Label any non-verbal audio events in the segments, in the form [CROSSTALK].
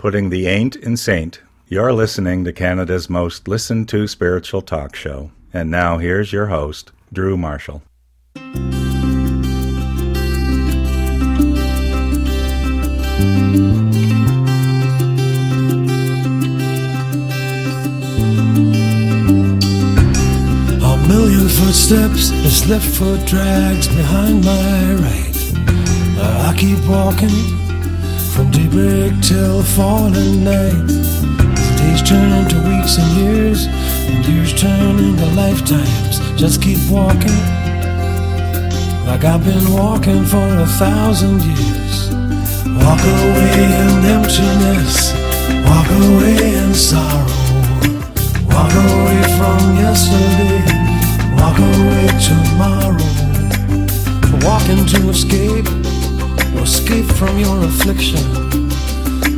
putting the ain't in saint. You're listening to Canada's most listened to spiritual talk show. And now here's your host, Drew Marshall. A million footsteps, his left foot drags behind my right. I keep walking from daybreak till falling night. Days turn into weeks and years, and years turn into lifetimes. Just keep walking, like I've been walking for a thousand years. Walk away in emptiness, walk away in sorrow. Walk away from yesterday, walk away tomorrow. Walking to escape, escape from your affliction.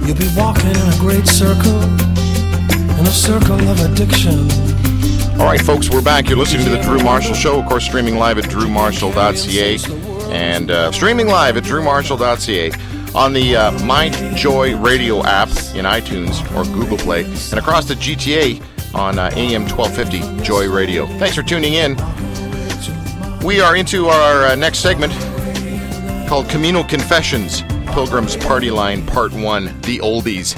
You'll be walking in a great circle, in a circle of addiction. All right, folks, we're back. You're listening to the Drew Marshall Show, of course, streaming live at drewmarshall.ca and uh, streaming live at drewmarshall.ca on the uh, My Joy Radio app in iTunes or Google Play, and across the GTA on uh, AM 1250 Joy Radio. Thanks for tuning in. We are into our uh, next segment called Camino Confessions Pilgrim's Party Line Part 1 The Oldies.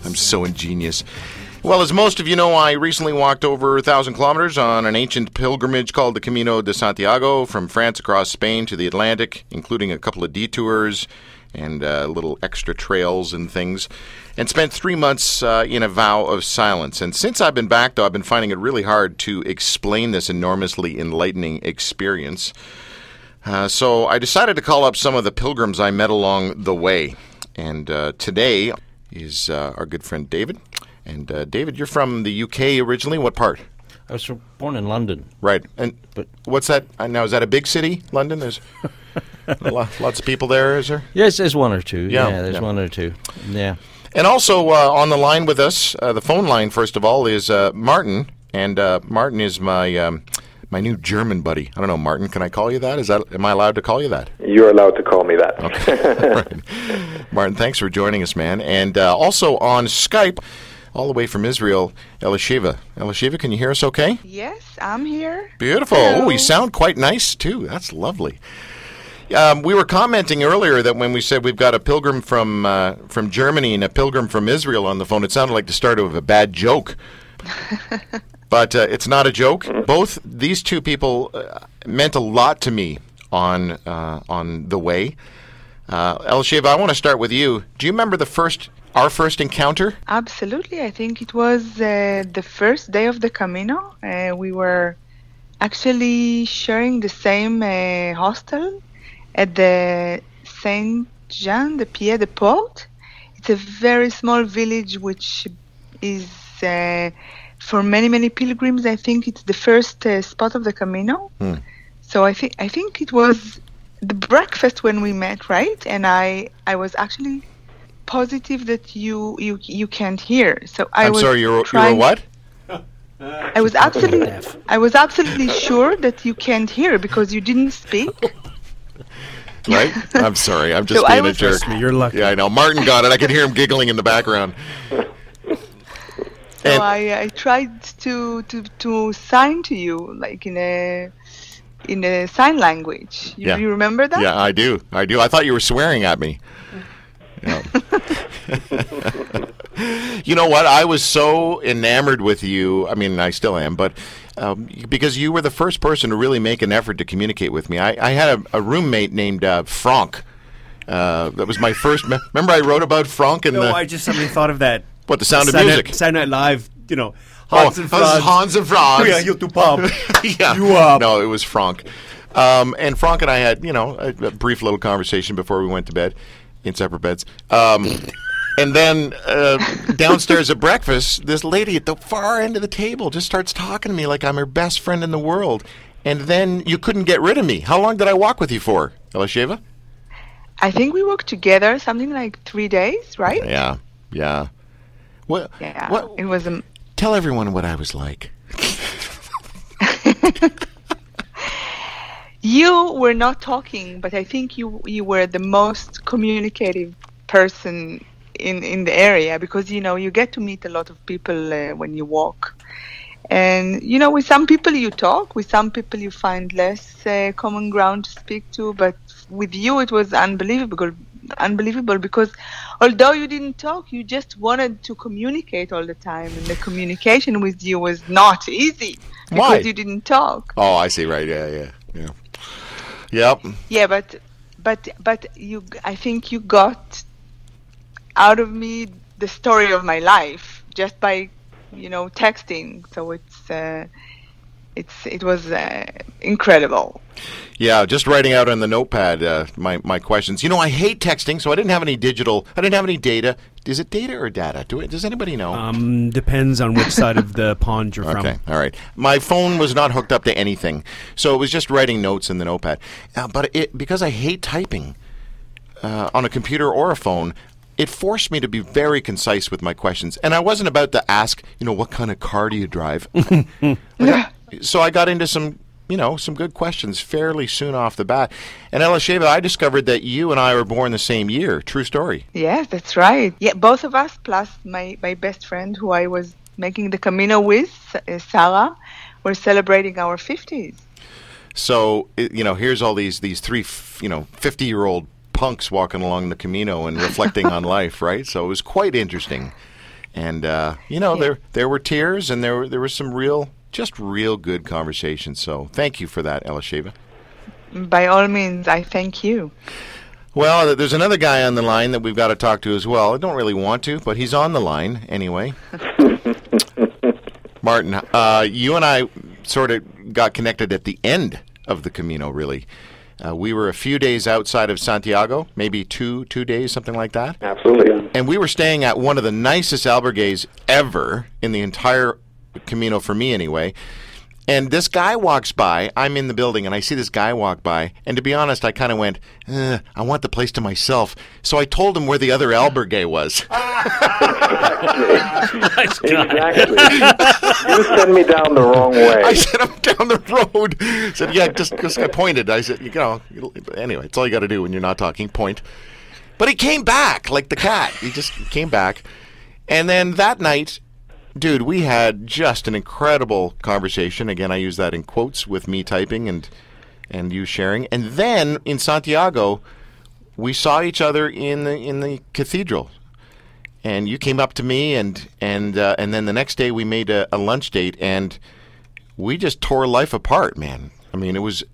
[LAUGHS] I'm so ingenious. Well, as most of you know, I recently walked over a thousand kilometers on an ancient pilgrimage called the Camino de Santiago from France across Spain to the Atlantic, including a couple of detours and uh, little extra trails and things, and spent three months uh, in a vow of silence. And since I've been back, though, I've been finding it really hard to explain this enormously enlightening experience. Uh, so I decided to call up some of the pilgrims I met along the way. And uh, today is uh, our good friend David. And uh, David, you're from the UK originally. What part? I was from- born in London. Right. And But- what's that? uh, Now, is that a big city, London? There's [LAUGHS] lo- lots of people there, is there? Yes, there's one or two. Yeah, Yeah, there's yeah. one or two. Yeah. And also uh, on the line with us, uh, the phone line, first of all, is uh, Martin. And uh, Martin is my. Um, my new German buddy. I don't know, Martin. Can I call you that? Is that? Am I allowed to call you that? You're allowed to call me that. Okay. [LAUGHS] Martin, thanks for joining us, man. And uh, also on Skype, all the way from Israel, Elisheva. Elisheva, can you hear us okay? Yes, I'm here. Beautiful. Hello. Oh, you sound quite nice, too. That's lovely. Um, we were commenting earlier that when we said we've got a pilgrim from uh, from Germany and a pilgrim from Israel on the phone, it sounded like the start of a bad joke. [LAUGHS] but uh, it's not a joke. Both these two people uh, meant a lot to me on uh, on the way. Uh, Elisheva, I want to start with you. Do you remember the first our first encounter? Absolutely. I think it was uh, the first day of the Camino. Uh, we were actually sharing the same uh, hostel at the Saint Jean de Pied de Port. It's a very small village which is uh, for many many pilgrims. I think it's the first uh, spot of the Camino. Hmm. So I think I think it was the breakfast when we met, right? And I I was actually positive that you you you can't hear. So I I'm was sorry, you're, you're trying- what? I was absolutely I was absolutely sure that you can't hear because you didn't speak. [LAUGHS] Right? I'm sorry. I'm just So I being a jerk. Trust You're lucky. Yeah, I know. Martin got it. I could hear him giggling in the background. So And- I, I tried to, to to sign to you like in a in a sign language. You, Yeah. you remember that? Yeah, I do. I do. I thought you were swearing at me. Yeah. [LAUGHS] you know what? I was so enamored with you. I mean, I still am, but um, because you were the first person to really make an effort to communicate with me. I, I had a, a roommate named uh, Franck. Uh, that was my first. Me- remember, I wrote about Franck and No, the, I just suddenly thought of that. What the sound of music. Saturday Night Live, you know, Oh, Hans and this is Franz. Hans and Franz. Yeah, you to pub. yeah. You up. No, it was Frank. Um, and Frank and I had, you know, a, a brief little conversation before we went to bed in separate beds. Um, [LAUGHS] and then uh, downstairs at breakfast, this lady at the far end of the table just starts talking to me like I'm her best friend in the world. And then you couldn't get rid of me. How long did I walk with you for, Elisheva? I think we worked together something like three days, right? Yeah, yeah. What? Yeah. What? It was um, Tell everyone what I was like. [LAUGHS] you were not talking, but I think you you were the most communicative person in in the area because you know you get to meet a lot of people uh, when you walk. And you know, with some people you talk, with some people you find less uh, common ground to speak to. But with you, it was unbelievable, unbelievable because although you didn't talk, you just wanted to communicate all the time, and the communication with you was not easy because Why? you didn't talk. Oh, I see. Right. Yeah. Yeah. Yeah. Yep. Yeah, but but but you, I think you got out of me the story of my life just by you know texting. So it's uh, it's it was uh, incredible. Yeah, just writing out on the notepad uh, my my questions. You know, I hate texting, so I didn't have any digital. I didn't have any data. Is it data or data? Do it? Does anybody know? Um, depends on which side of the [LAUGHS] pond you're from. Okay, all right. My phone was not hooked up to anything, so it was just writing notes in the notepad. Uh, but it because I hate typing uh, on a computer or a phone, it forced me to be very concise with my questions. And I wasn't about to ask, you know, what kind of car do you drive? [LAUGHS] [LAUGHS] so I got into some, you know, some good questions fairly soon off the bat. And Elisheva, I discovered that you and I were born the same year. True story. Yes, that's right. Yeah, both of us plus my my best friend who I was making the Camino with, uh, Sarah, we're celebrating our 50s. So you know, here's all these these three, you know, fifty year old punks walking along the Camino and [LAUGHS] reflecting on life, right? So it was quite interesting, and uh, you know, there there were tears and there were there was some real, just real good conversation. So thank you for that, Elisheva. By all means, I thank you. Well, there's another guy on the line that we've got to talk to as well. I don't really want to, but he's on the line anyway. [LAUGHS] Martin, uh, you and I sort of got connected at the end of the Camino. Really, uh, we were a few days outside of Santiago, maybe two two days, something like that. Absolutely. And we were staying at one of the nicest albergues ever in the entire Camino, for me anyway. And this guy walks by. I'm in the building, and I see this guy walk by. And to be honest, I kind of went, eh, "I want the place to myself." So I told him where the other albergue was. [LAUGHS] Exactly. exactly. you send me down the wrong way. I said, "I'm down the road." said, "Yeah, just because I pointed." I said, "You know." Anyway, it's all you got to do when you're not talking. Point. But he came back like the cat. He just came back, and then that night, dude, we had just an incredible conversation. Again, I use that in quotes with me typing and and you sharing. And then in Santiago, we saw each other in the in the cathedral. And you came up to me, and and uh, and then the next day we made a, a lunch date, and we just tore life apart, man. I mean, it was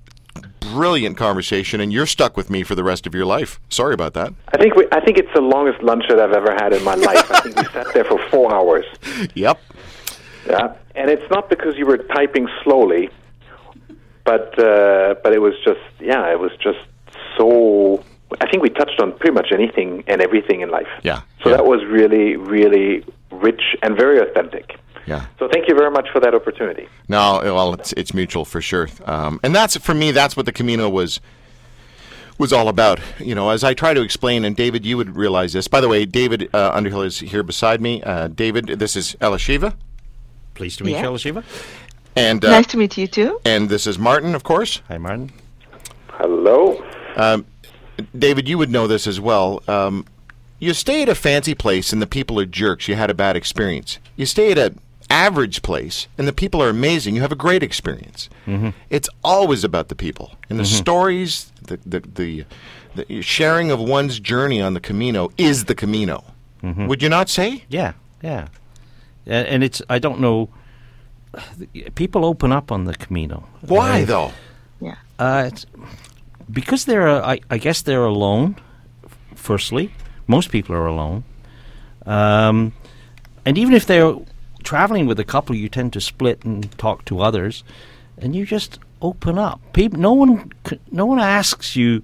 brilliant conversation, and you're stuck with me for the rest of your life. Sorry about that. I think we, I think it's the longest lunch that I've ever had in my life. I think we sat there for four hours. [LAUGHS] Yep. Yeah, and it's not because you were typing slowly, but uh, but it was just yeah, it was just so. I think we touched on pretty much anything and everything in life. Yeah, So yeah. that was really really rich and very authentic. Yeah. So thank you very much for that opportunity. No, well, it's it's mutual for sure, um, and that's for me. That's what the Camino was was all about. You know, as I try to explain, and David, you would realize this. By the way, David uh, Underhill is here beside me. Uh, David, this is Elisheva, Pleased to meet Yeah. you, Shiva. and uh, nice to meet you too. and this is Martin, of course. Hi, Martin. Hello. Um, David, you would know this as well. Um, you stay at a fancy place and the people are jerks. You had a bad experience. You stay at an average place and the people are amazing. You have a great experience. Mm-hmm. It's always about the people and the stories, the, the the the sharing of one's journey on the Camino is the Camino. Would you not say? Yeah, yeah. And, and it's, I don't know, people open up on the Camino. Why Uh, though? Yeah. Uh, it's because they're, uh, I, I guess they're alone. Firstly, most people are alone, um, and even if they're traveling with a couple, you tend to split and talk to others, and you just open up. People, no one, no one asks you.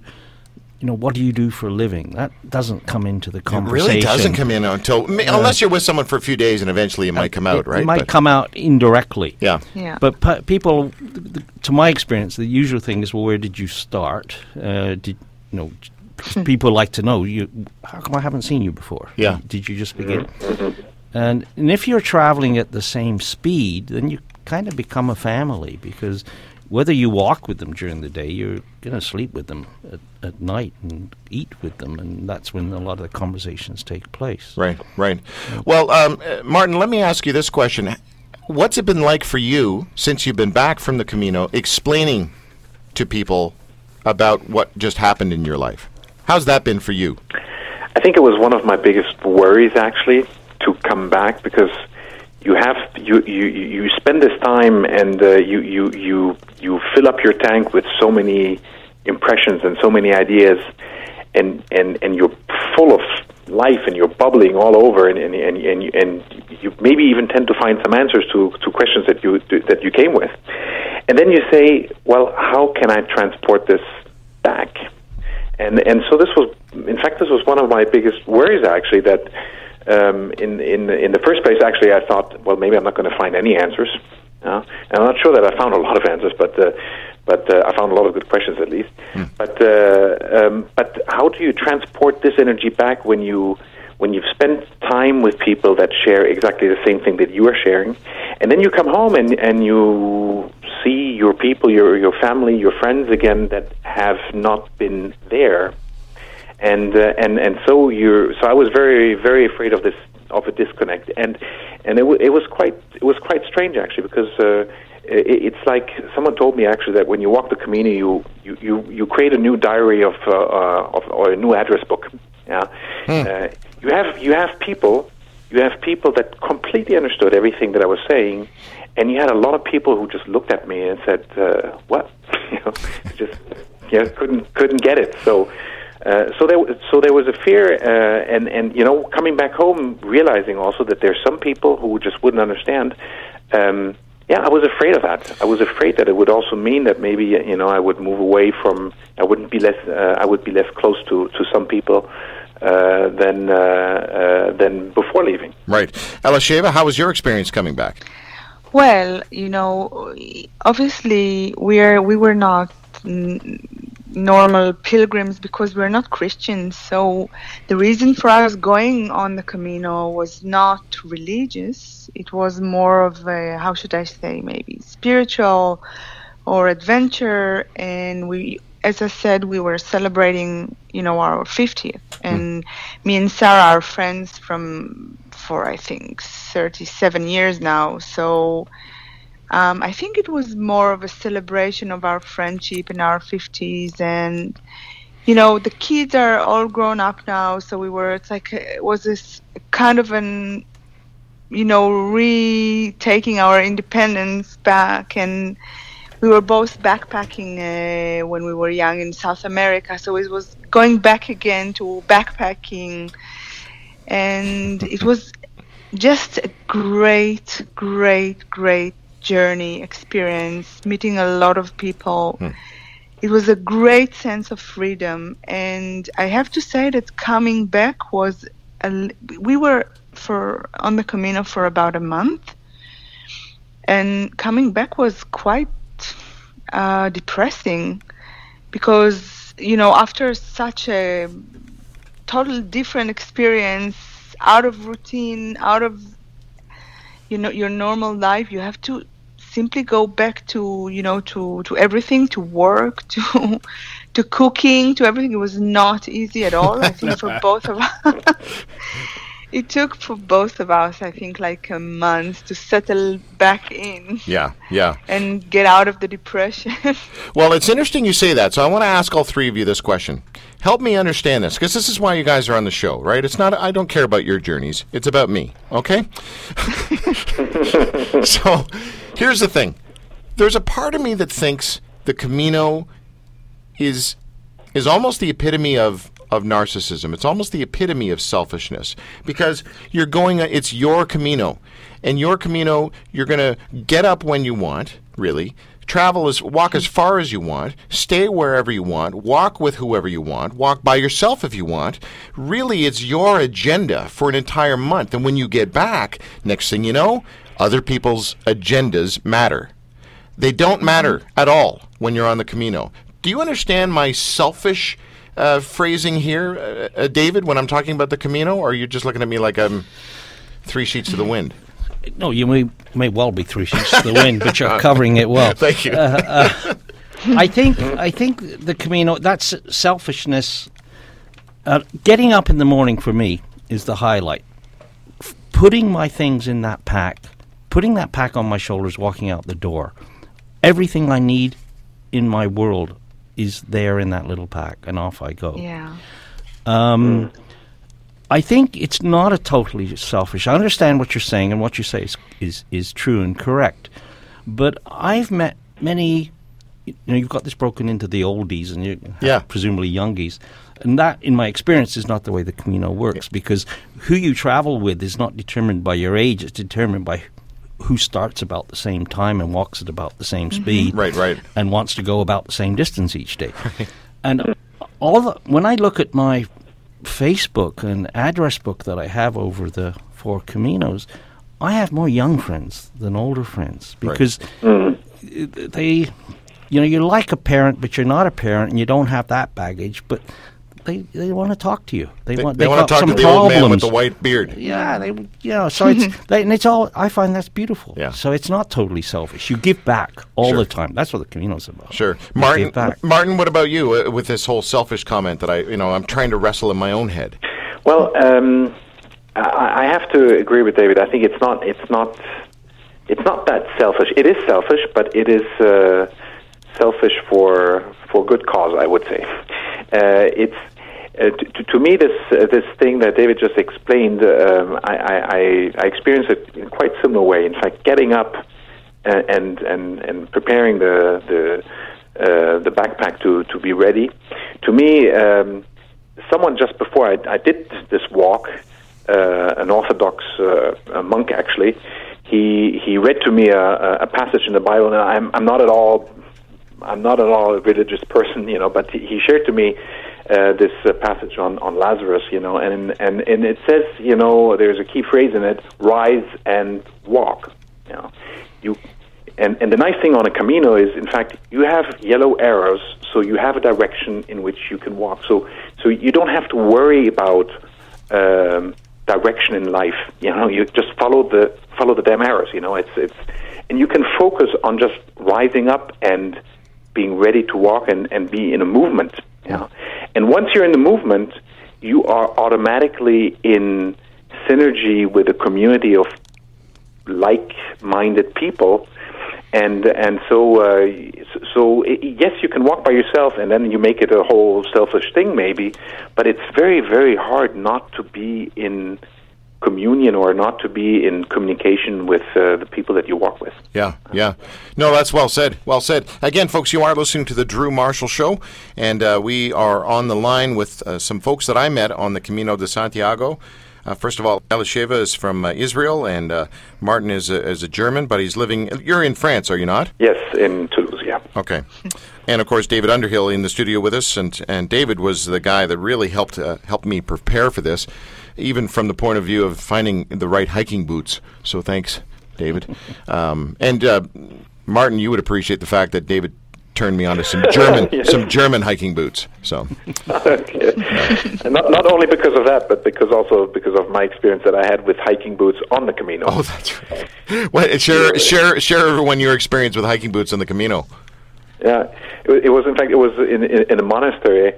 You know, what do you do for a living? That doesn't come into the It conversation. really doesn't come in until unless you're with someone for a few days and eventually it might come out, It- right? It might But- come out indirectly. Yeah. Yeah. But pe- people, th- th- to my experience, the usual thing is, well, where did you start? Uh, did you know? [LAUGHS] people like to know you. How come I haven't seen you before? Yeah. Did you just begin? And and if you're traveling at the same speed, then you kind of become a family because whether you walk with them during the day, you're going to sleep with them at, at night and eat with them, and that's when a lot of the conversations take place. Right, right. Well, um, uh, Martin, let me ask you this question: What's it been like for you since you've been back from the Camino, explaining to people about what just happened in your life? How's that been for you? I think it was one of my biggest worries actually to come back because you have you you you spend this time and uh, you you you you fill up your tank with so many impressions and so many ideas and and and you're full of life and you're bubbling all over and and and, and, and you maybe even tend to find some answers to to questions that you that you came with. And then you say well how can i transport this back? And and so this was in fact this was one of my biggest worries actually that um, in in in the first place, actually, I thought, well, maybe I'm not going to find any answers. Uh, and I'm not sure that I found a lot of answers, but uh, but uh, I found a lot of good questions at least. Mm. But uh, um, but how do you transport this energy back when you when you've spent time with people that share exactly the same thing that you are sharing, and then you come home and and you see your people, your your family, your friends again that have not been there and uh, and and so you're so I was very very afraid of this of a disconnect. And and it, w- it was quite it was quite strange actually because uh, it, it's like someone told me actually that when you walk the Camino you you you, you create a new diary of, uh, uh, of or a new address book. Yeah? Hmm. uh, you have you have people you have people that completely understood everything that I was saying and you had a lot of people who just looked at me and said uh, what? [LAUGHS] You know just yeah couldn't couldn't get it. So uh, so there, so there was a fear, uh, and and you know, coming back home, realizing also that there's some people who just wouldn't understand. Um, yeah, I was afraid of that. I was afraid that it would also mean that maybe you know I would move away from. I wouldn't be less. Uh, I would be less close to to some people. Uh, than uh, uh, than before leaving. Right, Elisheva, how was your experience coming back? Well, you know, obviously we are we were not normal pilgrims because we're not Christians. So the reason for us going on the Camino was not religious. It was more of a, how should I say, maybe spiritual or adventure. And we, as I said, we were celebrating, you know, our 50th. And mm. me and Sarah are friends from, for I think 37 years now. So um, I think it was more of a celebration of our friendship in our 50s, and you know the kids are all grown up now, so we were. It's like it was this kind of an, you know, retaking our independence back, and we were both backpacking uh, when we were young in South America, so it was going back again to backpacking, and it was just a great, great, great journey, experience, meeting a lot of people. Hmm. It was a great sense of freedom, and I have to say that coming back was a, we were for on the Camino for about a month, and coming back was quite uh, depressing because you know after such a total different experience, out of routine, out of you know your normal life, you have to simply go back to you know to to everything to work [LAUGHS] to to cooking to everything. It was not easy at all i think for [LAUGHS] both of us. [LAUGHS] It took for both of us i think like a month to settle back in yeah yeah. and get out of the depression. Well it's interesting you say that so i want to ask all three of you this question. Help me understand this because this is why you guys are on the show right? It's not i don't care about your journeys it's about me okay? So Here's the thing there's a part of me that thinks the Camino is is almost the epitome of of narcissism. It's almost the epitome of selfishness because you're going it's your Camino. And your Camino, you're going to get up when you want, really. Travel as walk as far as you want, stay wherever you want, walk with whoever you want, walk by yourself if you want. Really, it's your agenda for an entire month. And when you get back, next thing you know, other people's agendas matter. They don't matter at all when you're on the Camino. Do you understand my selfish uh, phrasing here, uh, uh, David, when I'm talking about the Camino, or are you just looking at me like I'm three sheets to the wind? No, you may may well be three sheets to the wind, but you're covering it well. [LAUGHS] Thank you. I think I think the Camino that's selfishness. Uh, getting up in the morning for me is the highlight. F- putting my things in that pack, putting that pack on my shoulders, walking out the door. Everything I need in my world is there in that little pack, and off I go. Yeah. Um, I think it's not a totally selfish. I understand what you're saying, and what you say is is, is true and correct. But I've met many. You know, you've got this broken into the oldies and you Yeah. presumably youngies, and that, in my experience, is not the way the Camino works because who you travel with is not determined by your age; it's determined by who starts about the same time and walks at about the same mm-hmm. speed Right, right. and wants to go about the same distance each day. [LAUGHS] And all the, when I look at my Facebook and address book that I have over the four Caminos, I have more young friends than older friends Right. because mm. they, you know, you're like a parent, but you're not a parent, and you don't have that baggage, but. They, they want to talk to you. They, They, want they they want to talk to the problems. old man with the white beard. Yeah, they, you know, so it's [LAUGHS] they, and it's all. I find that's beautiful. Yeah. So it's not totally selfish. You give back all Sure. the time. That's what the Camino's about. Sure, You Martin. give back. Martin, what about you uh, with this whole selfish comment that I, you know, I'm trying to wrestle in my own head. Well, um, I, I have to agree with David. I think it's not. It's not. It's not that selfish. It is selfish, but it is uh, selfish for for good cause. I would say. Uh, it's uh, to, to me this uh, this thing that David just explained. Um, I, I, I I experience it in quite similar way. In fact, getting up and and and, and preparing the the uh, the backpack to to be ready. To me, um, someone just before I, I did this walk, uh, an Orthodox uh, monk actually, he he read to me a- a passage in the Bible, and I'm I'm not at all I'm not at all a religious person, you know, but he, shared to me uh, this uh, passage on, on Lazarus, you know, and, and and it says, you know, there's a key phrase in it: rise and walk. You know, you and and the nice thing on a Camino is, in fact, you have yellow arrows, so you have a direction in which you can walk. So so you don't have to worry about. Um, direction in life you know you just follow the follow the damn arrows you know it's it's and you can focus on just rising up and being ready to walk and, and be in a movement. You know? And once you're in the movement, you are automatically in synergy with a community of like-minded people. And and so uh, so i yes, you can walk by yourself, and then you make it a whole selfish thing, maybe. But it's very very hard not to be in communion or not to be in communication with uh, the people that you walk with. Yeah, yeah. No, that's well said. Well said. Again, folks, you are listening to the Drew Marshall Show, and uh, we are on the line with uh, some folks that I met on the Camino de Santiago. Uh, first of all, Elisheva is from uh, Israel, and uh, Martin is a, is a German, but he's living. You're in France, are you not? Yes, in Toulouse, yeah. Okay. And of course, David Underhill in the studio with us, and and David was the guy that really helped uh, helped me prepare for this, even from the point of view of finding the right hiking boots. So thanks, David. [LAUGHS] Um, and uh, Martin, you would appreciate the fact that David turned me on to some [LAUGHS] German Yes. some German hiking boots. So [LAUGHS] okay. Not, not only because of that, but because also because of my experience that I had with hiking boots on the Camino. oh, that's right. Well, share share share everyone your experience with hiking boots on the Camino. Yeah, it, it was in fact it was in in, in a monastery,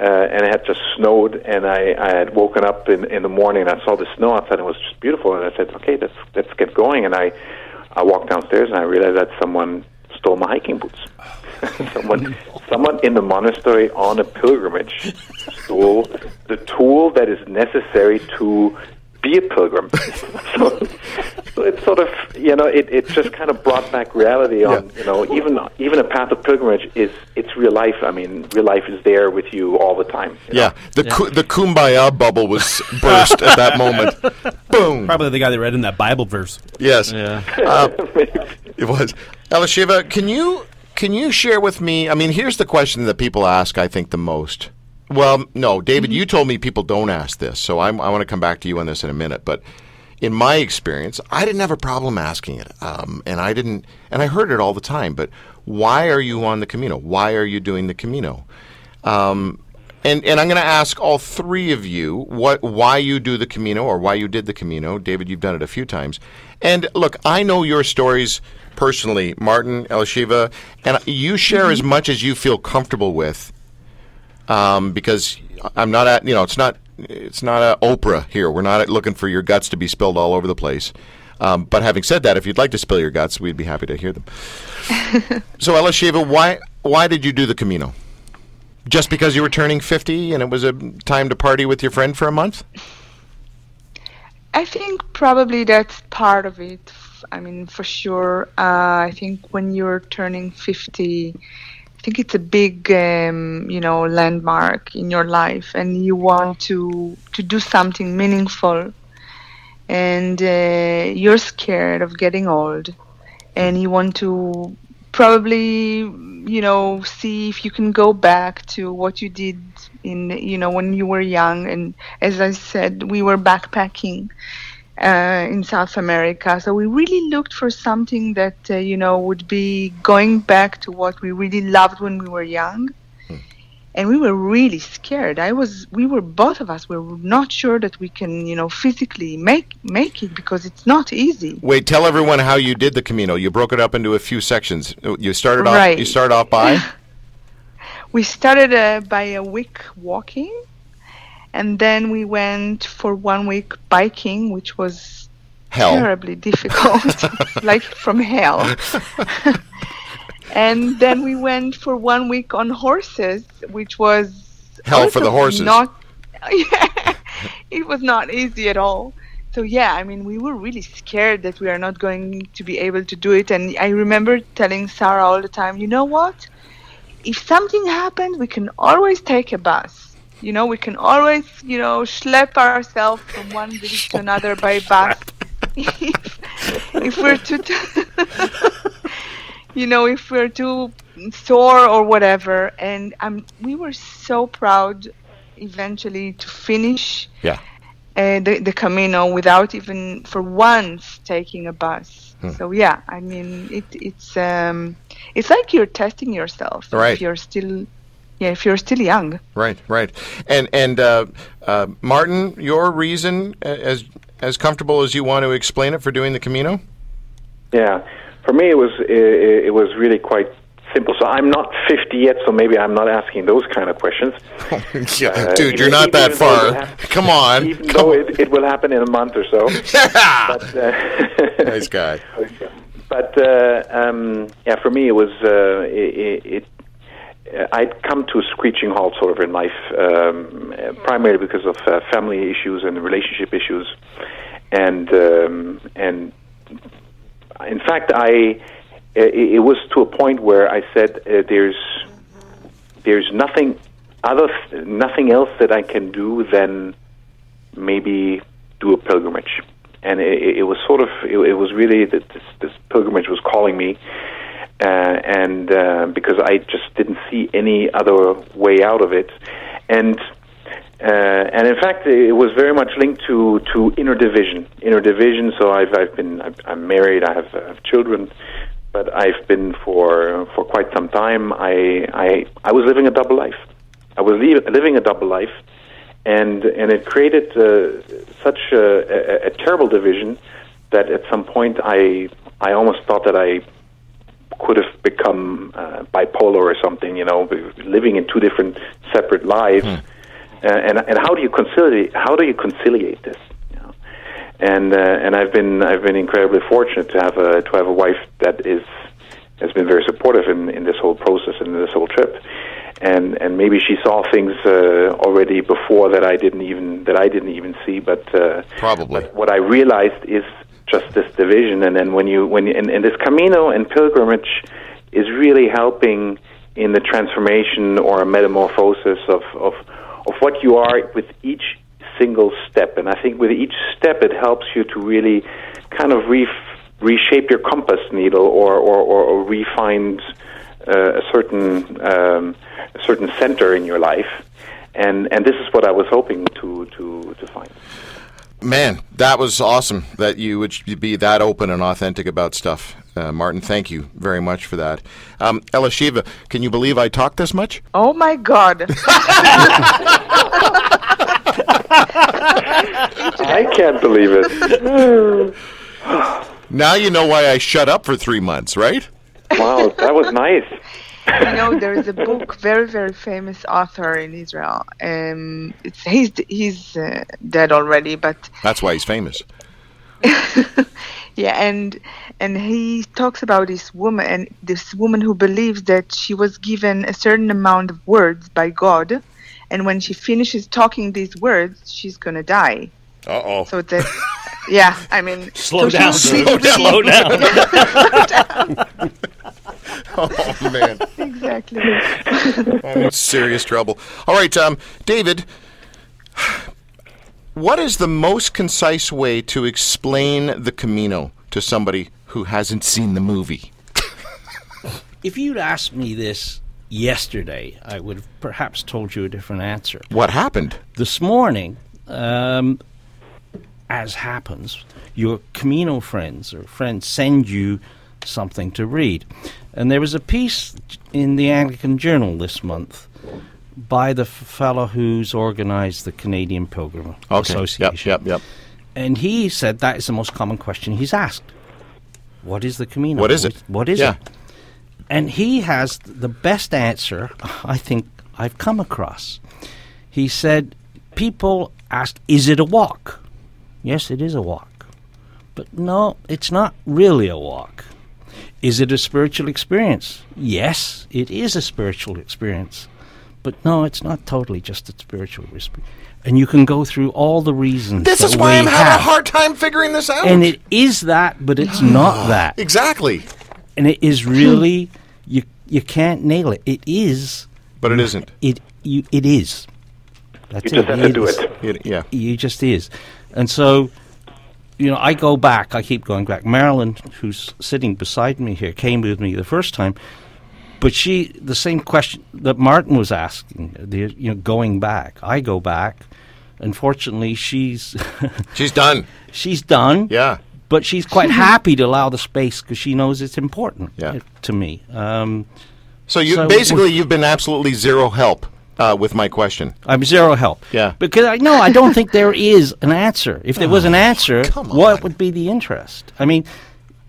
uh, and it had just snowed, and I, I had woken up in in the morning and I saw the snow outside. and It was just beautiful, and I said, okay, let's let's get going. And I I walked downstairs and I realized that someone stole my hiking boots. [LAUGHS] someone someone in the monastery on a pilgrimage stole the tool that is necessary to be a pilgrim. [LAUGHS] so, so it's sort of you know it, it just kind of brought back reality on Yeah. you know even even a path of pilgrimage is it's real life. I mean real life is there with you all the time. Yeah, know? the ku- the kumbaya bubble was [LAUGHS] burst at that moment. Boom. Probably the guy that read in that Bible verse. Yes. Yeah. Uh, it was. Elisheva, can you can you share with me? I mean, here's the question that people ask. I think the most. Well, no, David, you told me people don't ask this, so I'm, I want to come back to you on this in a minute. But in my experience, I didn't have a problem asking it, um, and I didn't, and I heard it all the time. But why are you on the Camino? Why are you doing the Camino? Um, and and I'm going to ask all three of you what why you do the Camino or why you did the Camino. David, you've done it a few times, and look, I know your stories personally, Martin Elisheva, and you share as much as you feel comfortable with, um, because I'm not at you know it's not it's not a Oprah here. We're not looking for your guts to be spilled all over the place. Um, but having said that, if you'd like to spill your guts, we'd be happy to hear them. [LAUGHS] so, Elisheva, why why did you do the Camino? Just because you were turning 50 and it was a time to party with your friend for a month? I think probably that's part of it. I mean, for sure. Uh, I think when you're turning 50, I think it's a big, um, you know, landmark in your life, and you want to to do something meaningful. And uh, you're scared of getting old, and you want to probably you know see if you can go back to what you did in you know when you were young and as i said we were backpacking uh, in south america so we really looked for something that uh, you know would be going back to what we really loved when we were young and we were really scared i was we were both of us were not sure that we can you know physically make make it because it's not easy Wait, tell everyone how you did the Camino. You broke it up into a few sections. You started off. Right. You start off by [LAUGHS] we started uh, by a week walking and then we went for one week biking which was hell. terribly difficult [LAUGHS] like from hell. And then we went for one week on horses which was Hell for the horses. not [LAUGHS] yeah, it was not easy at all. So yeah i mean we were really scared that we are not going to be able to do it. And i remember telling sarah all the time you know what? If something happens we can always take a bus you know we can always you know schlep ourselves from one village to another by bus [LAUGHS] if, if we're too [LAUGHS] you know if we're too sore or whatever and um, we were so proud eventually to finish Yeah. uh, the, the Camino without even for once taking a bus. Hmm. So yeah, I mean it, it's um, it's like you're testing yourself Right. if you're still yeah if you're still young. Right, right. And and uh, uh, Martin, your reason, uh, as as comfortable as you want to explain it for doing the Camino. Yeah, for me it was it, it was really quite simple. So I'm not 50 yet, so maybe I'm not asking those kind of questions. [LAUGHS] yeah, Uh, dude, even- you're not that far. it [LAUGHS] Come on, Even come though on. it, it will happen in a month or so. [LAUGHS] but, uh, nice guy. But uh, um, yeah, for me, it was uh, it. it I'd come to a screeching halt sort of in life, um, uh, primarily because of uh, family issues and relationship issues, and um, and in fact, I it, it was to a point where I said, uh, "There's there's nothing other nothing else that I can do than maybe do a pilgrimage." And it, it was sort of it, it was really that this, this pilgrimage was calling me, uh, and uh, because I just didn't see any other way out of it, and uh, and in fact, it was very much linked to, to inner division. Inner division. So I've I've been I've, I'm married. I have, uh, have children, but I've been for for quite some time. I I I was living a double life. I was li- living a double life, and and it created uh, such a, a, a terrible division that at some point I I almost thought that I could have become uh, bipolar or something. You know, living in two different separate lives. Uh, and and how do you conciliate how do you conciliate this? You know? And uh, and I've been I've been incredibly fortunate to have a to have a wife that is has been very supportive in, in this whole process and this whole trip. And and maybe she saw things uh, already before that I didn't even that I didn't even see. But uh, Probably. but what I realized is just this division. And then when you when and, and this Camino and pilgrimage is really helping in the transformation or a metamorphosis of of of what you are with each single step. And I think with each step, it helps you to really kind of re- reshape your compass needle or, or, or, or refine uh, a certain um, a certain center in your life. And, and this is what I was hoping to, to, to find. Man, that was awesome that you would be that open and authentic about stuff. uh, Martin. Thank you very much for that. Um, Elisheva, can you believe I talked this much? Oh my God! [LAUGHS] I can't believe it. Now you know why I shut up for three months, right? Wow, that was nice. You know, there is a book, very very famous author in Israel. Um, it's he's he's uh, dead already, but That's why he's famous. [LAUGHS] yeah, and and he talks about this woman and this woman who believes that she was given a certain amount of words by God, and when she finishes talking these words, she's gonna die. Uh oh. So that, yeah, I mean, [LAUGHS] Slow so down, she's Drew. really- Slow down. [LAUGHS] [LAUGHS] Oh man, exactly. I'm in serious trouble. All right, um, David. What is the most concise way to explain the Camino to somebody who hasn't seen the movie? if you'd asked me this yesterday, I would have perhaps told you a different answer. What happened? This morning, um, as happens, your Camino friends or friends send you something to read. And there was a piece in the Anglican Journal this month by the fellow who's organized the Canadian Pilgrim Association. Yep, yep, yep. And he said that is the most common question he's asked. What is the Camino? What is it? What is Yeah. it? And he has the best answer [LAUGHS] I think I've come across. He said, People ask, is it a walk? Yes, it is a walk. But no, it's not really a walk. Is it a spiritual experience? Yes, it is a spiritual experience. But no, it's not totally just a spiritual experience. And you can go through all the reasons. This is why I'm having a hard time figuring this out. And it is that, but it's [SIGHS] not that. exactly, And it is really you you can't nail it. It is but it isn't. it you it is. That's You just it. have to do is. it. It, yeah. You just is. And so you know, I go back, I keep going back. Marilyn, who's sitting beside me here, came with me the first time. But she, the same question that Martin was asking, the, you know, going back. I go back. Unfortunately, she's [LAUGHS] She's done. she's done. Yeah. but she's quite [LAUGHS] happy to allow the space because she knows it's important Yeah. to me. Um, So you So basically you've been absolutely zero help uh, with my question. I'm zero help. Yeah. because I know I don't think there is an answer. If there was an answer, Oh, come what would be the interest? I mean,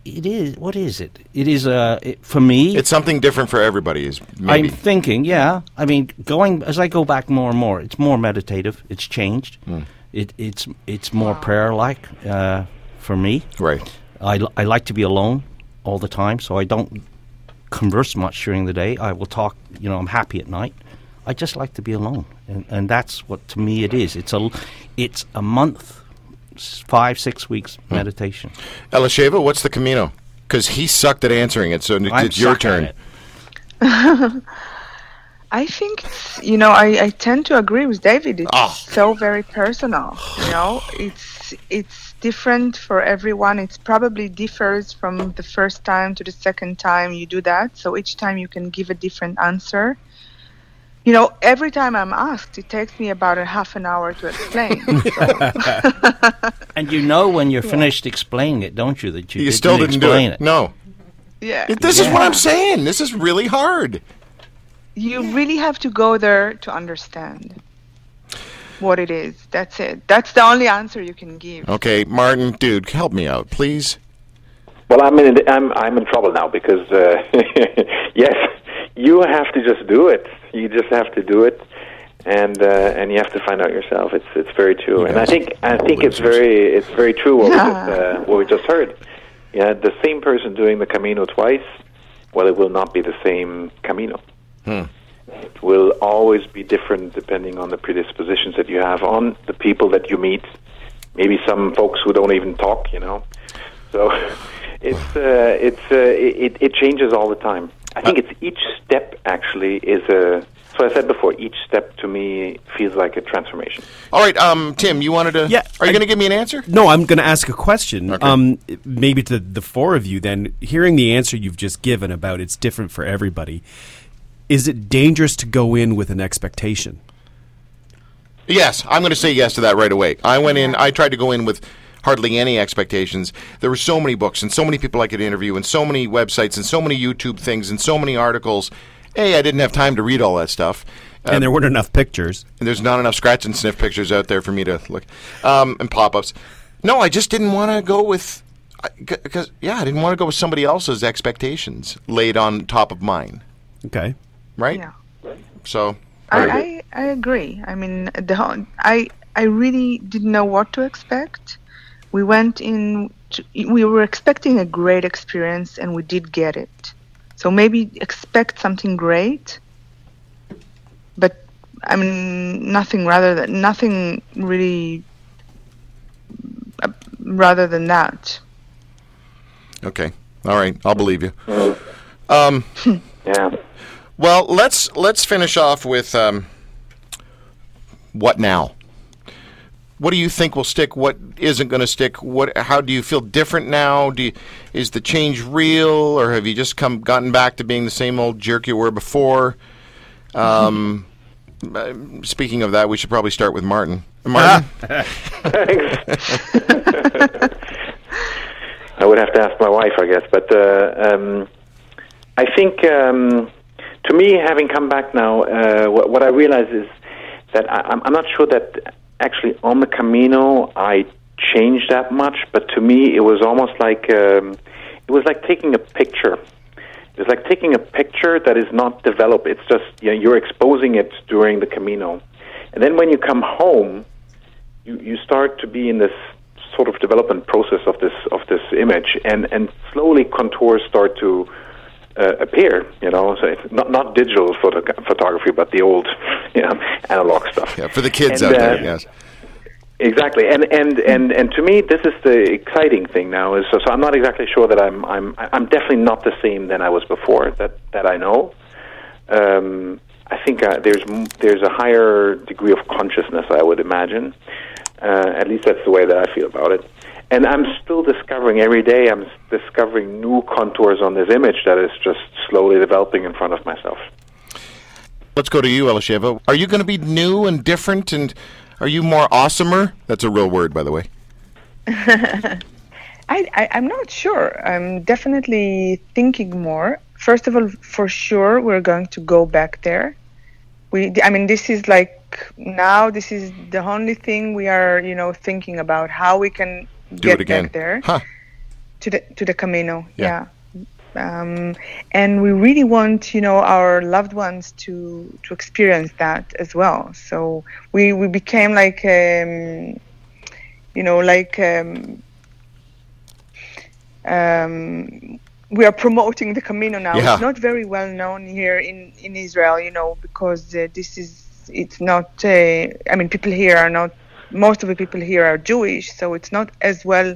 it is. What is it? It is uh, it, for me. It's something different for everybody. Is maybe I'm thinking, yeah. I mean, going as I go back more and more, it's more meditative. It's changed. Hmm. It, it's it's more prayer like uh, for me. right. I, I like to be alone all the time, so I don't converse much during the day. I will talk, you know, I'm happy at night. I just like to be alone, and, and that's what to me it is. It's a l- it's a month, five six weeks Hmm. meditation. Elisheva, what's the Camino? Because he sucked at answering it, so it's I'm your turn. it. [LAUGHS] I think you know I, I tend to agree with David. It's Ah. so very personal. You know, it's it's different for everyone. It probably differs from the first time to the second time you do that. So each time you can give a different answer. You know, every time I'm asked, it takes me about a half an hour to explain. [LAUGHS] [LAUGHS] And you know when you're finished explaining it, don't you? That you, You still didn't do explain it. No. yeah, This is what I'm saying. This is really hard. you really have to go there to understand what it is. That's it. That's the only answer you can give. Okay, Martin, dude, help me out, please. Well, I'm in I'm I'm in trouble now because uh, [LAUGHS] yes, you have to just do it. You just have to do it, and uh, and you have to find out yourself. It's it's very true, and I think I think it's very it's very true what we Yeah. just [LAUGHS] uh, what we just heard. Yeah, the same person doing the Camino twice, well, it will not be the same Camino. It will always be different depending on the predispositions that you have on the people that you meet. Maybe some folks who don't even talk, you know. So [LAUGHS] it's uh, it's uh, it, it changes all the time. I think it's each step actually is a. So I said before, each step to me feels like a transformation. All right, um, Tim, you wanted to. Yeah, Are you going to give me an answer? No, I'm going to ask a question. Okay. Um, maybe to the four of you. Then, hearing the answer you've just given about it's different for everybody, is it dangerous to go in with an expectation? Yes, I'm going to say yes to that right away. I went in. I tried to go in with hardly any expectations. There were so many books and so many people I could interview and so many websites and so many YouTube things and so many articles. A, I didn't have time to read all that stuff. Uh, and there weren't enough pictures. and there's not enough scratch and sniff pictures out there for me to look um, and pop-ups no i just didn't want to go with because yeah i didn't want to go with somebody else's expectations laid on top of mine Okay. right Yeah. so I, I, I agree. I mean, the whole- I I really didn't know what to expect. We went in. To, we were expecting a great experience, and we did get it. So maybe expect something great, but I mean, nothing rather than nothing really. Uh, rather than that. okay all right i'll believe you um, [LAUGHS] Yeah. well let's let's finish off with um, what now what do you think will stick? What isn't going to stick? What how do you feel different now? Do you, is the change real or have you just come gotten back to being the same old jerk you were before? Um, [LAUGHS] speaking of that we should probably start with martin. Martin? [LAUGHS] [LAUGHS] I would have to ask my wife, I guess. But uh, um, I think, um, to me, having come back now, uh, what, what I realize is that I, I'm, I'm not sure that actually on the Camino I changed that much. But to me, it was almost like um, it was like taking a picture. It's like taking a picture that is not developed. It's just you know, you're exposing it during the Camino, and then when you come home, you, you start to be in this sort of development process of this of this image, and and slowly contours start to uh, appear. You know, so it's not not digital photo- photography, but the old, you know, analog stuff. yeah, for the kids And, out uh, there yes Exactly, and and and and to me, this is the exciting thing now. Is so, so I'm not exactly sure that I'm I'm I'm definitely not the same than I was before. That that I know. Um, I think uh, there's m- there's a higher degree of consciousness. I would imagine. Uh, at least that's the way that I feel about it. And I'm still discovering every day. I'm discovering new contours on this image that is just slowly developing in front of myself. let's go to you elisheva are you going to be new and different and are you more awesomer that's a real word by the way [LAUGHS] I, I I'm not sure. I'm definitely thinking more. First of all, for sure, we're going to go back there. We, I mean, this is like now. This is the only thing we are, you know, thinking about how we can do get it again back there huh to the to the Camino. Yeah. Yeah. Um, and we really want, you know, our loved ones to to experience that as well. So we we became like, um, you know, like. Um, um, we are promoting the Camino now. Yeah. It's not very well known here in, in Israel, you know, because uh, this is it's not. Uh, I mean, people here are not. Most of the people here are Jewish, so it's not as well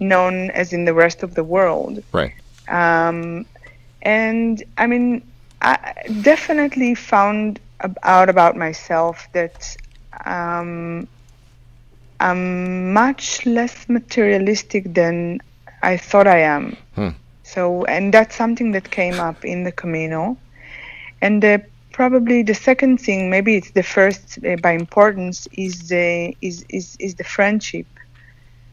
known as in the rest of the world. right Um, and I mean, I definitely found out about myself that um, I'm much less materialistic than I thought I am. Hmm. So, and that's something that came up in the Camino. And uh, probably the second thing, maybe it's the first uh, by importance, is the is, is is the friendship,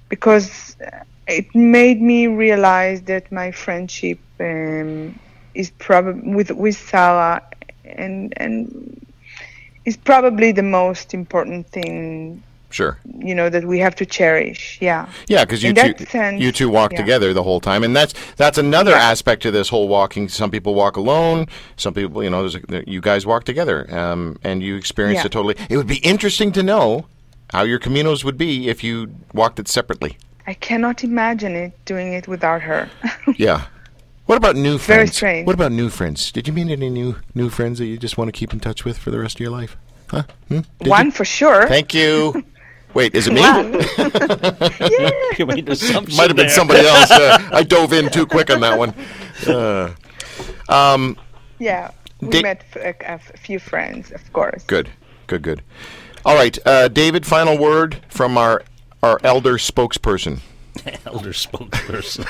because uh, it made me realize that my friendship um, is probably with with Sarah, and and is probably the most important thing sure you know that we have to cherish. Yeah. Yeah, because you two sense, you two walk yeah. together the whole time, and that's that's another Yeah. aspect to this whole walking. Some people walk alone. Some people, you know, there's a, you guys walk together, um, and you experience Yeah. it totally. It would be interesting to know how your caminos would be if you walked it separately. I cannot imagine it doing it without her. [LAUGHS] Yeah. What about new friends? Very strange. What about new friends? Did you meet any new new friends that you just want to keep in touch with for the rest of your life? Huh? Hmm? One you? for sure. Thank you. [LAUGHS] Wait, is it me? One. [LAUGHS] [LAUGHS] You made an assumption Might have been somebody else. [LAUGHS] Uh, I dove in too quick on that one. Uh, um, yeah. We Dick- met f- a, a f- few friends, of course. Good, good, good. All right, uh, David. Final word from our our elder spokesperson. elder spokesperson.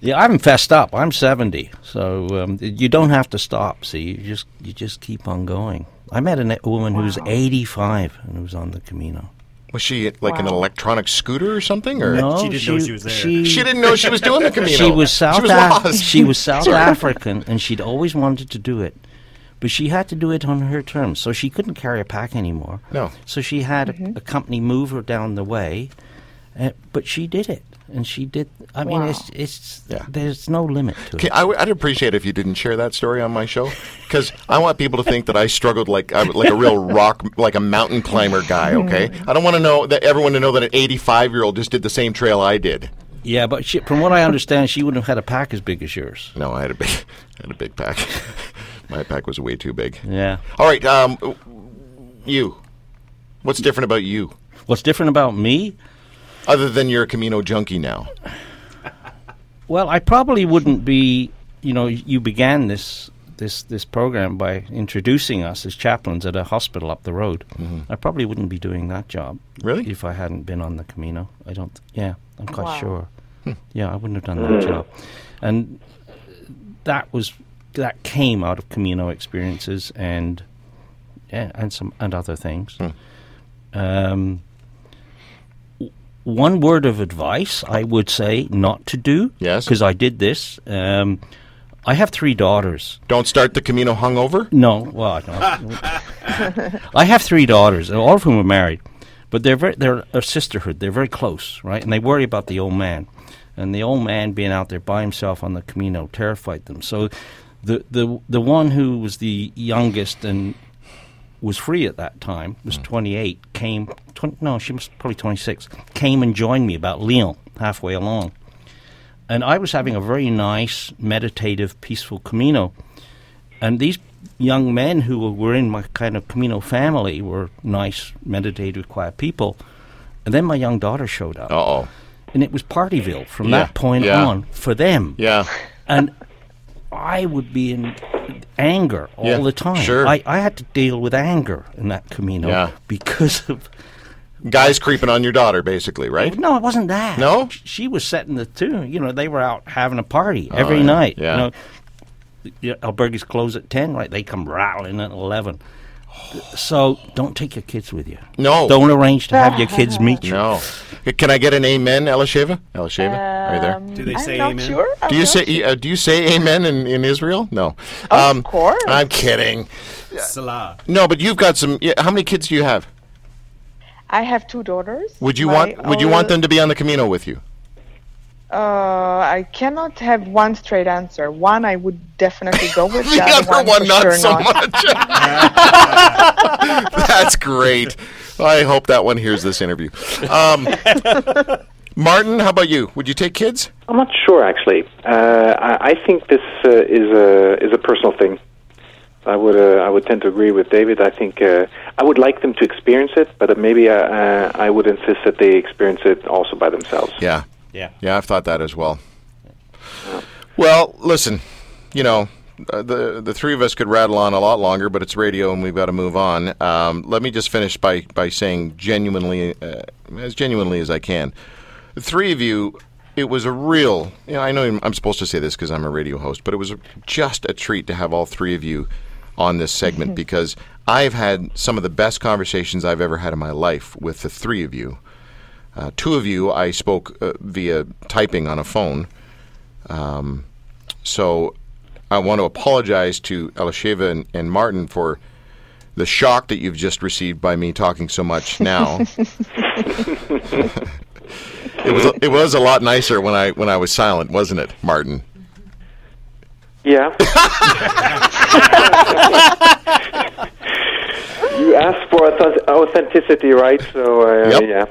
yeah, I'm fessed up. I'm 70, so um, you don't have to stop. See, you just you just keep on going. I met a na- woman who's 85 and who was on the Camino. Was she like an electronic scooter or something? Or No, She didn't know she was there. She, she didn't know she was doing the Camino. she was South. She was Af- lost. she was South [LAUGHS] African, and she'd always wanted to do it, but she had to do it on her terms. So she couldn't carry a pack anymore. No. So she had a, a company move her down the way, uh, but she did it, and she did. I mean, Wow. it's it's Yeah. there's no limit to Okay, it. I, would appreciate if you didn't share that story on my show because I want people to think that I struggled like I, like a real rock, like a mountain climber guy. Okay, [LAUGHS] I don't want to know that everyone to know that an 85 year old just did the same trail I did. Yeah, but she, from what I understand, she wouldn't have had a pack as big as yours. No, I had a big, [LAUGHS] I had a big pack. [LAUGHS] my pack was way too big. Yeah. All right, um, you. What's different about you, What's different about me? Other than you're a Camino junkie now? Well, I probably wouldn't be. You know, you began this this this program by introducing us as chaplains at a hospital up the road. Mm-hmm. I probably wouldn't be doing that job. Really? If I hadn't been on the Camino, I don't. yeah, I'm quite Wow. sure. Hmm. Yeah, I wouldn't have done that job, and that was that came out of Camino experiences and yeah, and some and other things. Hmm. Um, w- one word of advice I would say not to do. Yes. because I did this. Um, I have three daughters. Don't start the Camino hungover. No, well, no. [LAUGHS] I have three daughters, all of whom are married, but they're very, they're a sisterhood. They're very close, right? And they worry about the old man, and the old man being out there by himself on the Camino terrified them. So, the the the one who was the youngest and was free at that time was 28 came 20, no she was probably 26 came and joined me about León halfway along and I was having a very nice, meditative, peaceful Camino. And these young men who were in my kind of Camino family were nice, meditative, quiet people. And then my young daughter showed up. Uh oh. And it was Partyville from Yeah, that point yeah. on for them. Yeah. And [LAUGHS] I would be in anger all Yeah, the time. sure. I, I had to deal with anger in that Camino Yeah. because of Guys creeping on your daughter, basically, right? No, it wasn't that. No? She was setting the tune. You know, they were out having a party oh, every Oh, yeah, night. yeah. You know, Albergues close at ten, right? They come rattling at eleven. So don't take your kids with you. No. Don't arrange to have your [LAUGHS] kids meet you. No. Can I get an amen, Elisheva? Elisheva, are you there? Um, Do they I'm say not amen? Sure. I'm Do you not say uh, do you say amen in, in Israel? No. Um, Of course. I'm kidding. Salah. No, but you've got some. Yeah, how many kids do you have? I have two daughters. Would you My want Would you want older- them to be on the Camino with you? Uh, I cannot have one straight answer. One I would definitely go with. [LAUGHS] The other other one, for not sure so not. much. [LAUGHS] That's great. I hope that one hears this interview. Um, [LAUGHS] Martin, how about you? Would you take kids? I'm not sure actually. Uh, I, I think this uh, is a is a personal thing. I would uh, I would tend to agree with David. I think uh, I would like them to experience it, but maybe uh, uh, I would insist that they experience it also by themselves. Yeah. Yeah. Yeah, I've thought that as well. Well, listen, you know, uh, the the three of us could rattle on a lot longer, but it's radio and we've got to move on. Um, let me just finish by by saying genuinely, uh, as genuinely as I can, the three of you. It was a real. You know, I know I'm- I'm supposed to say this because I'm a radio host, but it was just a treat to have all three of you on this segment [LAUGHS] because I've had some of the best conversations I've ever had in my life with the three of you. Uh, two of you I spoke uh, via typing on a phone. Um, so I want to apologize to Elisheva and, and Martin for the shock that you've just received by me talking so much now. [LAUGHS] it was a, it was a lot nicer when I when I was silent, wasn't it, Martin? Yeah. [LAUGHS] [LAUGHS] you asked for authenticity, right? So uh, Yep.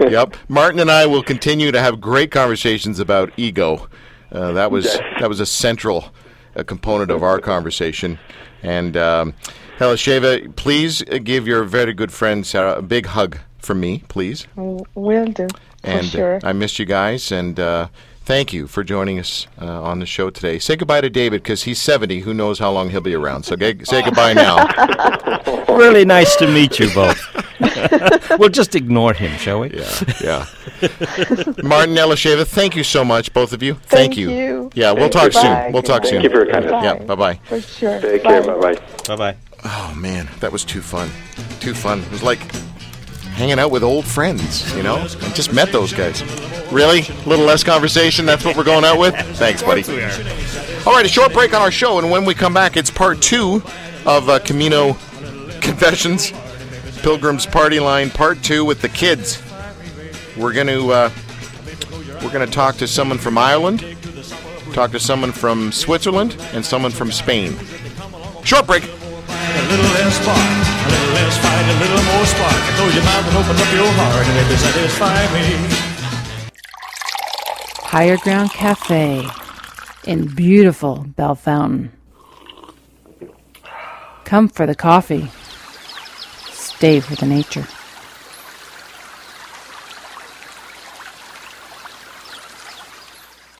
yeah. [LAUGHS] yep. Martin and I will continue to have great conversations about ego. Uh, that was that was a central uh, component of our conversation. And um, Elisheva, please uh, give your very good friend Sarah a big hug from me, please. W- Will do. And sure. I missed you guys, and uh, thank you for joining us uh, on the show today. Say goodbye to David because he's 70. Who knows how long he'll be around? So g- say goodbye now. [LAUGHS] Really nice to meet you both. [LAUGHS] we'll just ignore him, shall we? Yeah, yeah. Martin Elisheva, thank you so much, both of you. Thank, Thank you. Yeah, we'll talk you. soon. Bye. We'll talk Thank soon. you for your kindness. Yeah, bye bye. For sure. Take care. Bye. Bye bye. Bye bye. Oh man, that was too fun. Too fun. It was like hanging out with old friends. You know, I just met those guys. Really? A little less conversation. That's what we're going out with. [LAUGHS] Thanks, buddy. All right, a short break on our show, and when we come back, it's part two of uh, Camino Confessions, Pilgrim's Party Line, part two with the kids. We're going to uh, we're going to talk to someone from Ireland, talk to someone from Switzerland, and someone from Spain. Short break. Less fight, a little more spark. Close your and open up your heart and satisfy me. Higher Ground Cafe in beautiful Bell Fountain. Come for the coffee. Stay for the nature.